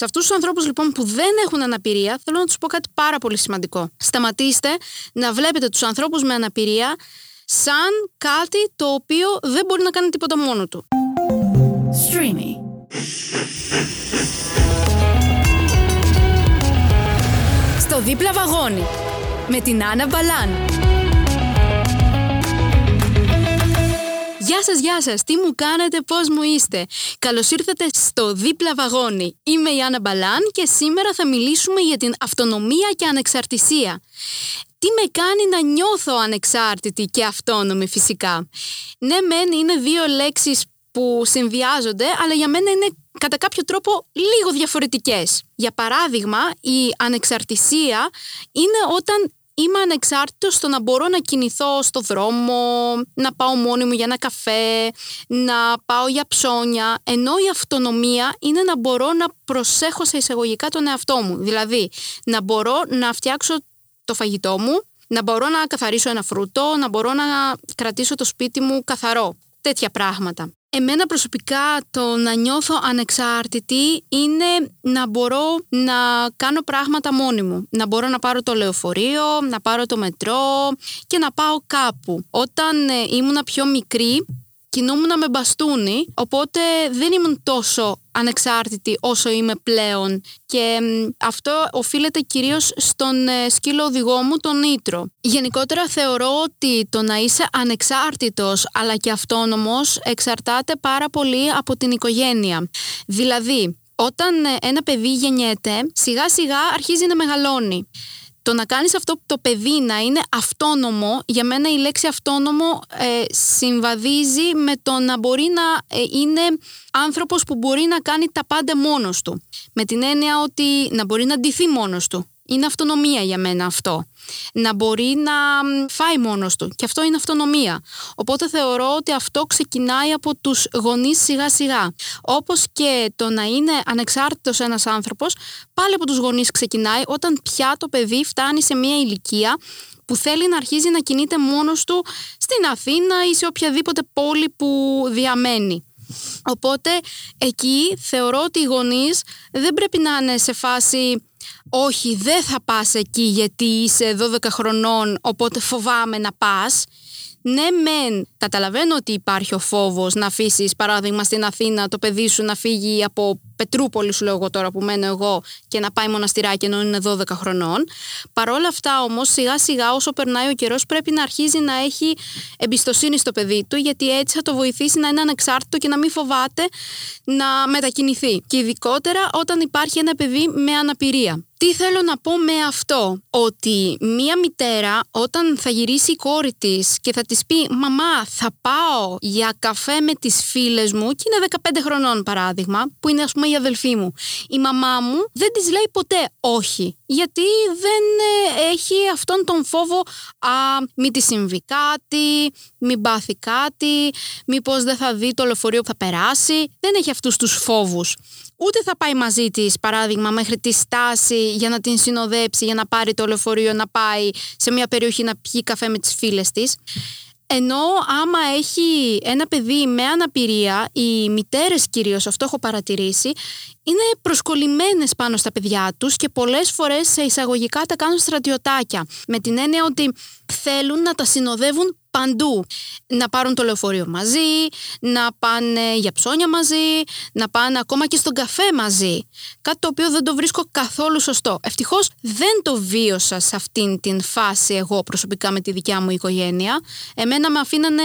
Σε αυτούς τους ανθρώπους λοιπόν που δεν έχουν αναπηρία, θέλω να τους πω κάτι πάρα πολύ σημαντικό. Σταματήστε να βλέπετε τους ανθρώπους με αναπηρία σαν κάτι το οποίο δεν μπορεί να κάνει τίποτα μόνο του. Streamy. Στο δίπλα βαγόνι με την Άννα Μπαλάν. Γεια σας, γεια σας, τι μου κάνετε, πώς μου είστε; Καλώς ήρθατε στο δίπλα βαγόνι. Είμαι η Άννα Μπαλάν και σήμερα θα μιλήσουμε για την αυτονομία και ανεξαρτησία. Τι με κάνει να νιώθω ανεξάρτητη και αυτόνομη φυσικά; Ναι, μεν είναι δύο λέξεις που συνδυάζονται, αλλά για μένα είναι κατά κάποιο τρόπο λίγο διαφορετικές. Για παράδειγμα, η ανεξαρτησία είναι όταν είμαι ανεξάρτητος στο να μπορώ να κινηθώ στο δρόμο, να πάω μόνη μου για ένα καφέ, να πάω για ψώνια, ενώ η αυτονομία είναι να μπορώ να προσέχω σε εισαγωγικά τον εαυτό μου. Δηλαδή, να μπορώ να φτιάξω το φαγητό μου, να μπορώ να καθαρίσω ένα φρούτο, να μπορώ να κρατήσω το σπίτι μου καθαρό. Τέτοια πράγματα. Εμένα προσωπικά το να νιώθω ανεξάρτητη είναι να μπορώ να κάνω πράγματα μόνη μου. Να μπορώ να πάρω το λεωφορείο, να πάρω το μετρό και να πάω κάπου. Όταν ε, ήμουνα πιο μικρή κινούμουν με μπαστούνι, οπότε δεν ήμουν τόσο ανεξάρτητη όσο είμαι πλέον και αυτό οφείλεται κυρίως στον ε, σκύλο οδηγό μου, τον Νίτρο. Γενικότερα θεωρώ ότι το να είσαι ανεξάρτητος αλλά και αυτόνομος εξαρτάται πάρα πολύ από την οικογένεια. Δηλαδή, όταν ε, ένα παιδί γεννιέται, σιγά σιγά αρχίζει να μεγαλώνει το να κάνεις αυτό το παιδί να είναι αυτόνομο, για μένα η λέξη αυτόνομο ε, συμβαδίζει με το να μπορεί να ε, είναι άνθρωπος που μπορεί να κάνει τα πάντα μόνος του. Με την έννοια ότι να μπορεί να ντυθεί μόνος του. Είναι αυτονομία για μένα αυτό. Να μπορεί να φάει μόνος του και αυτό είναι αυτονομία. Οπότε θεωρώ ότι αυτό ξεκινάει από τους γονείς σιγά σιγά. Όπως και το να είναι ανεξάρτητος ένας άνθρωπος, πάλι από τους γονείς ξεκινάει όταν πια το παιδί φτάνει σε μια ηλικία που θέλει να αρχίζει να κινείται μόνος του στην Αθήνα ή σε οποιαδήποτε πόλη που διαμένει. Οπότε εκεί θεωρώ ότι οι γονείς δεν πρέπει να είναι σε φάση όχι δεν θα πας εκεί γιατί είσαι 12 χρονών οπότε φοβάμαι να πας ναι, μεν καταλαβαίνω ότι υπάρχει ο φόβος να αφήσεις, παράδειγμα, στην Αθήνα το παιδί σου να φύγει από Πετρούπολη, σου λέω εγώ τώρα που μένω εγώ, και να πάει μοναστηράκι ενώ είναι 12 χρονών. Παρ' όλα αυτά όμως, σιγά σιγά όσο περνάει ο καιρός, πρέπει να αρχίζει να έχει εμπιστοσύνη στο παιδί του, γιατί έτσι θα το βοηθήσει να είναι ανεξάρτητο και να μην φοβάται να μετακινηθεί. Και ειδικότερα όταν υπάρχει ένα παιδί με αναπηρία. Τι θέλω να πω με αυτό, ότι μία μητέρα όταν θα γυρίσει η κόρη της και θα της πει «Μαμά, θα πάω για καφέ με τις φίλες μου» και είναι 15 χρονών παράδειγμα, που είναι ας πούμε η αδελφή μου. Η μαμά μου δεν της λέει ποτέ όχι, γιατί δεν ε, έχει αυτόν τον φόβο «Α, μη τη συμβεί κάτι, μην πάθει κάτι, μήπως δεν θα δει το λεωφορείο που θα περάσει». Δεν έχει αυτούς τους φόβους ούτε θα πάει μαζί της, παράδειγμα, μέχρι τη στάση για να την συνοδέψει, για να πάρει το λεωφορείο, να πάει σε μια περιοχή να πιει καφέ με τις φίλες της. Ενώ άμα έχει ένα παιδί με αναπηρία, οι μητέρες κυρίως, αυτό έχω παρατηρήσει, είναι προσκολλημένες πάνω στα παιδιά τους και πολλές φορές σε εισαγωγικά τα κάνουν στρατιωτάκια. Με την έννοια ότι θέλουν να τα συνοδεύουν παντού. Να πάρουν το λεωφορείο μαζί, να πάνε για ψώνια μαζί, να πάνε ακόμα και στον καφέ μαζί. Κάτι το οποίο δεν το βρίσκω καθόλου σωστό. Ευτυχώς δεν το βίωσα σε αυτήν την φάση εγώ προσωπικά με τη δικιά μου οικογένεια. Εμένα με αφήνανε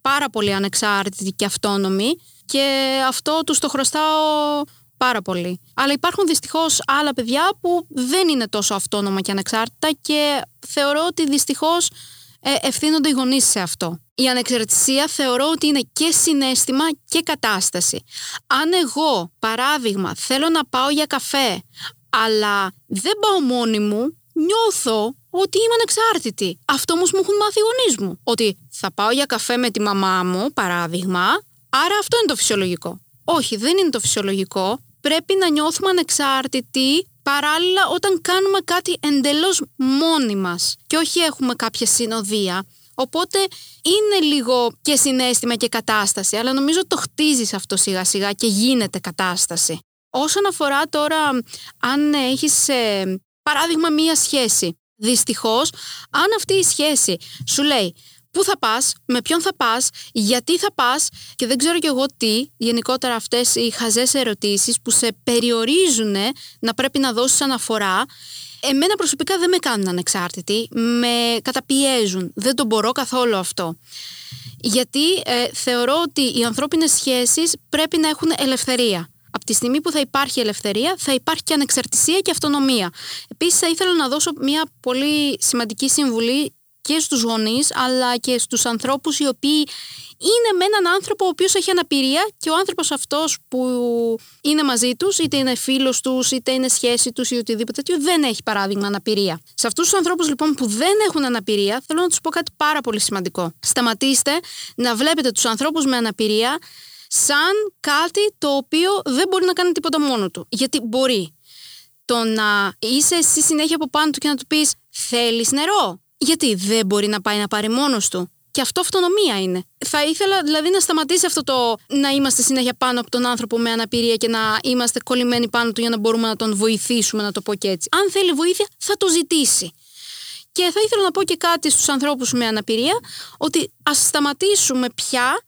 πάρα πολύ ανεξάρτητη και αυτόνομη και αυτό τους το χρωστάω πάρα πολύ. Αλλά υπάρχουν δυστυχώς άλλα παιδιά που δεν είναι τόσο αυτόνομα και ανεξάρτητα και θεωρώ ότι δυστυχώς ε, ευθύνονται οι γονείς σε αυτό. Η ανεξαρτησία θεωρώ ότι είναι και συνέστημα και κατάσταση. Αν εγώ, παράδειγμα, θέλω να πάω για καφέ, αλλά δεν πάω μόνη μου, νιώθω ότι είμαι ανεξάρτητη. Αυτό όμως μου έχουν μάθει οι γονείς μου. Ότι θα πάω για καφέ με τη μαμά μου, παράδειγμα, άρα αυτό είναι το φυσιολογικό. Όχι, δεν είναι το φυσιολογικό. Πρέπει να νιώθουμε ανεξάρτητοι παράλληλα όταν κάνουμε κάτι εντελώς μόνοι μας και όχι έχουμε κάποια συνοδεία. Οπότε είναι λίγο και συνέστημα και κατάσταση, αλλά νομίζω το χτίζεις αυτό σιγά σιγά και γίνεται κατάσταση. όσον αφορά τώρα αν έχεις ε, παράδειγμα μία σχέση. Δυστυχώς, αν αυτή η σχέση σου λέει πού θα πας, με ποιον θα πας, γιατί θα πας και δεν ξέρω κι εγώ τι, γενικότερα αυτές οι χαζές ερωτήσεις που σε περιορίζουν να πρέπει να δώσεις αναφορά, εμένα προσωπικά δεν με κάνουν ανεξάρτητη, με καταπιέζουν, δεν το μπορώ καθόλου αυτό. Γιατί ε, θεωρώ ότι οι ανθρώπινες σχέσεις πρέπει να έχουν ελευθερία. Από τη στιγμή που θα υπάρχει ελευθερία, θα υπάρχει και ανεξαρτησία και αυτονομία. Επίσης, θα ήθελα να δώσω μια πολύ σημαντική συμβουλή και στους γονείς, αλλά και στους ανθρώπους οι οποίοι είναι με έναν άνθρωπο ο οποίος έχει αναπηρία και ο άνθρωπος αυτός που είναι μαζί τους, είτε είναι φίλος τους, είτε είναι σχέση τους ή οτιδήποτε τέτοιο, δεν έχει παράδειγμα αναπηρία. Σε αυτούς τους ανθρώπους λοιπόν που δεν έχουν αναπηρία, θέλω να τους πω κάτι πάρα πολύ σημαντικό. Σταματήστε να βλέπετε τους ανθρώπους με αναπηρία σαν κάτι το οποίο δεν μπορεί να κάνει τίποτα μόνο του. Γιατί μπορεί. Το να είσαι εσύ συνέχεια από πάνω του και να του πεις θέλεις νερό; Γιατί δεν μπορεί να πάει να πάρει μόνος του; Και αυτό αυτονομία είναι. Θα ήθελα δηλαδή να σταματήσει αυτό το να είμαστε συνέχεια πάνω από τον άνθρωπο με αναπηρία και να είμαστε κολλημένοι πάνω του για να μπορούμε να τον βοηθήσουμε, να το πω και έτσι. Αν θέλει βοήθεια, θα το ζητήσει. Και θα ήθελα να πω και κάτι στους ανθρώπους με αναπηρία, ότι ας σταματήσουμε πια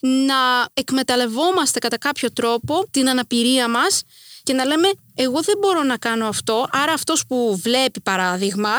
να εκμεταλλευόμαστε κατά κάποιο τρόπο την αναπηρία μας και να λέμε εγώ δεν μπορώ να κάνω αυτό, άρα αυτός που βλέπει παράδειγμα,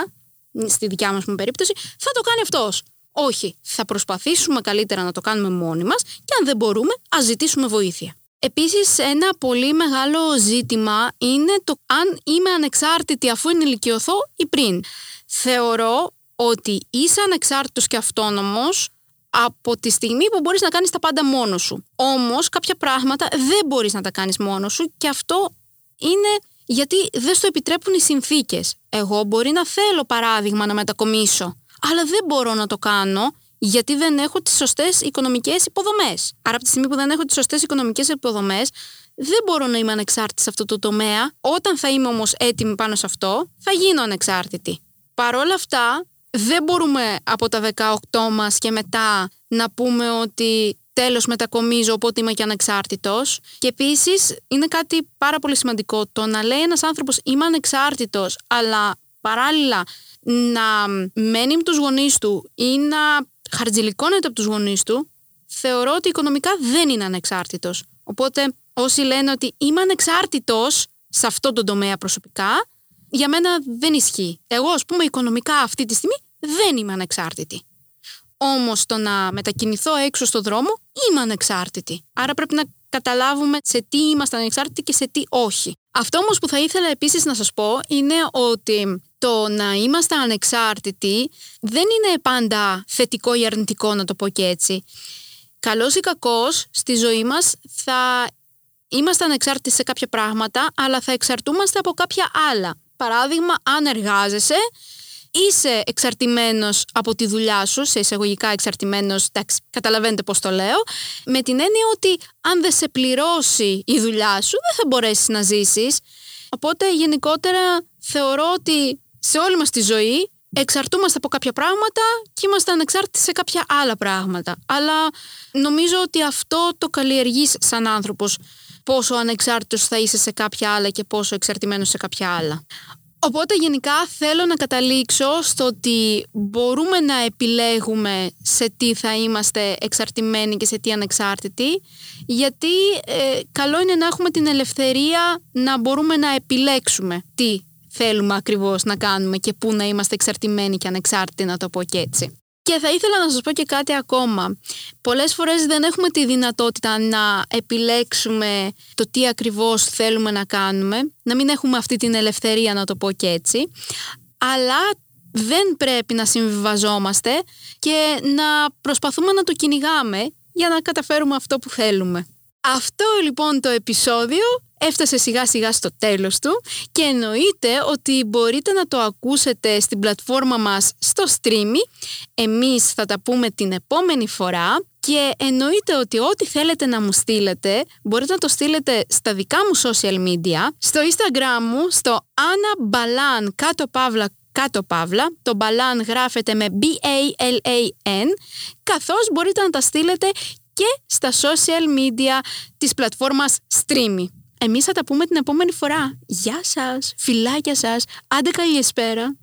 στη δικιά μας περίπτωση, θα το κάνει αυτός. Όχι, θα προσπαθήσουμε καλύτερα να το κάνουμε μόνοι μας και αν δεν μπορούμε, ας ζητήσουμε βοήθεια. Επίσης, ένα πολύ μεγάλο ζήτημα είναι το αν είμαι ανεξάρτητη αφού ενηλικιωθώ ή πριν. Θεωρώ ότι είσαι ανεξάρτητος και αυτόνομος από τη στιγμή που μπορείς να κάνεις τα πάντα μόνος σου. Όμως κάποια πράγματα δεν μπορείς να τα κάνεις μόνος σου και αυτό είναι γιατί δεν στο επιτρέπουν οι συνθήκες. Εγώ μπορεί να θέλω παράδειγμα να μετακομίσω, αλλά δεν μπορώ να το κάνω γιατί δεν έχω τις σωστές οικονομικές υποδομές. Άρα από τη στιγμή που δεν έχω τις σωστές οικονομικές υποδομές, δεν μπορώ να είμαι ανεξάρτητη σε αυτό το τομέα. Όταν θα είμαι όμως έτοιμη πάνω σε αυτό, θα γίνω ανεξάρτητη. Παρ' όλα αυτά, δεν μπορούμε από τα 18 μας και μετά να πούμε ότι τέλος μετακομίζω οπότε είμαι και ανεξάρτητος και επίσης είναι κάτι πάρα πολύ σημαντικό το να λέει ένας άνθρωπος είμαι ανεξάρτητος αλλά παράλληλα να μένει με τους γονείς του ή να χαρτζηλικώνεται από τους γονείς του θεωρώ ότι οικονομικά δεν είναι ανεξάρτητος οπότε όσοι λένε ότι είμαι ανεξάρτητος σε αυτό το τομέα προσωπικά για μένα δεν ισχύει. Εγώ, ας πούμε, οικονομικά αυτή τη στιγμή δεν είμαι ανεξάρτητη. Όμως το να μετακινηθώ έξω στο δρόμο είμαι ανεξάρτητη. Άρα πρέπει να καταλάβουμε σε τι είμαστε ανεξάρτητοι και σε τι όχι. Αυτό όμως που θα ήθελα επίσης να σας πω είναι ότι το να είμαστε ανεξάρτητοι δεν είναι πάντα θετικό ή αρνητικό να το πω και έτσι. Καλός ή κακός στη ζωή μας θα είμαστε ανεξάρτητοι σε κάποια πράγματα αλλά θα εξαρτούμαστε από κάποια άλλα. Παράδειγμα, αν εργάζεσαι είσαι εξαρτημένος από τη δουλειά σου, σε εισαγωγικά εξαρτημένος, εντάξει, καταλαβαίνετε πώς το λέω, με την έννοια ότι αν δεν σε πληρώσει η δουλειά σου δεν θα μπορέσεις να ζήσεις. Οπότε γενικότερα θεωρώ ότι σε όλη μας τη ζωή εξαρτούμαστε από κάποια πράγματα και είμαστε ανεξάρτητοι σε κάποια άλλα πράγματα. Αλλά νομίζω ότι αυτό το καλλιεργείς σαν άνθρωπος πόσο ανεξάρτητος θα είσαι σε κάποια άλλα και πόσο εξαρτημένος σε κάποια άλλα. Οπότε γενικά θέλω να καταλήξω στο ότι μπορούμε να επιλέγουμε σε τι θα είμαστε εξαρτημένοι και σε τι ανεξάρτητοι γιατί ε, καλό είναι να έχουμε την ελευθερία να μπορούμε να επιλέξουμε τι θέλουμε ακριβώς να κάνουμε και πού να είμαστε εξαρτημένοι και ανεξάρτητοι να το πω και έτσι. Και θα ήθελα να σας πω και κάτι ακόμα. Πολλές φορές δεν έχουμε τη δυνατότητα να επιλέξουμε το τι ακριβώς θέλουμε να κάνουμε, να μην έχουμε αυτή την ελευθερία να το πω και έτσι, αλλά δεν πρέπει να συμβιβαζόμαστε και να προσπαθούμε να το κυνηγάμε για να καταφέρουμε αυτό που θέλουμε. Αυτό λοιπόν το επεισόδιο έφτασε σιγά σιγά στο τέλος του και εννοείται ότι μπορείτε να το ακούσετε στην πλατφόρμα μας στο streaming. Εμείς θα τα πούμε την επόμενη φορά και εννοείται ότι ό,τι θέλετε να μου στείλετε μπορείτε να το στείλετε στα δικά μου social media, στο instagram μου, στο Anna Balan κάτω παύλα κάτω παύλα, το Balan γράφεται με B-A-L-A-N, καθώς μπορείτε να τα στείλετε και στα social media της πλατφόρμας Streamy. Εμείς θα τα πούμε την επόμενη φορά. Γεια σας, φιλάκια σας, άντε καλησπέρα.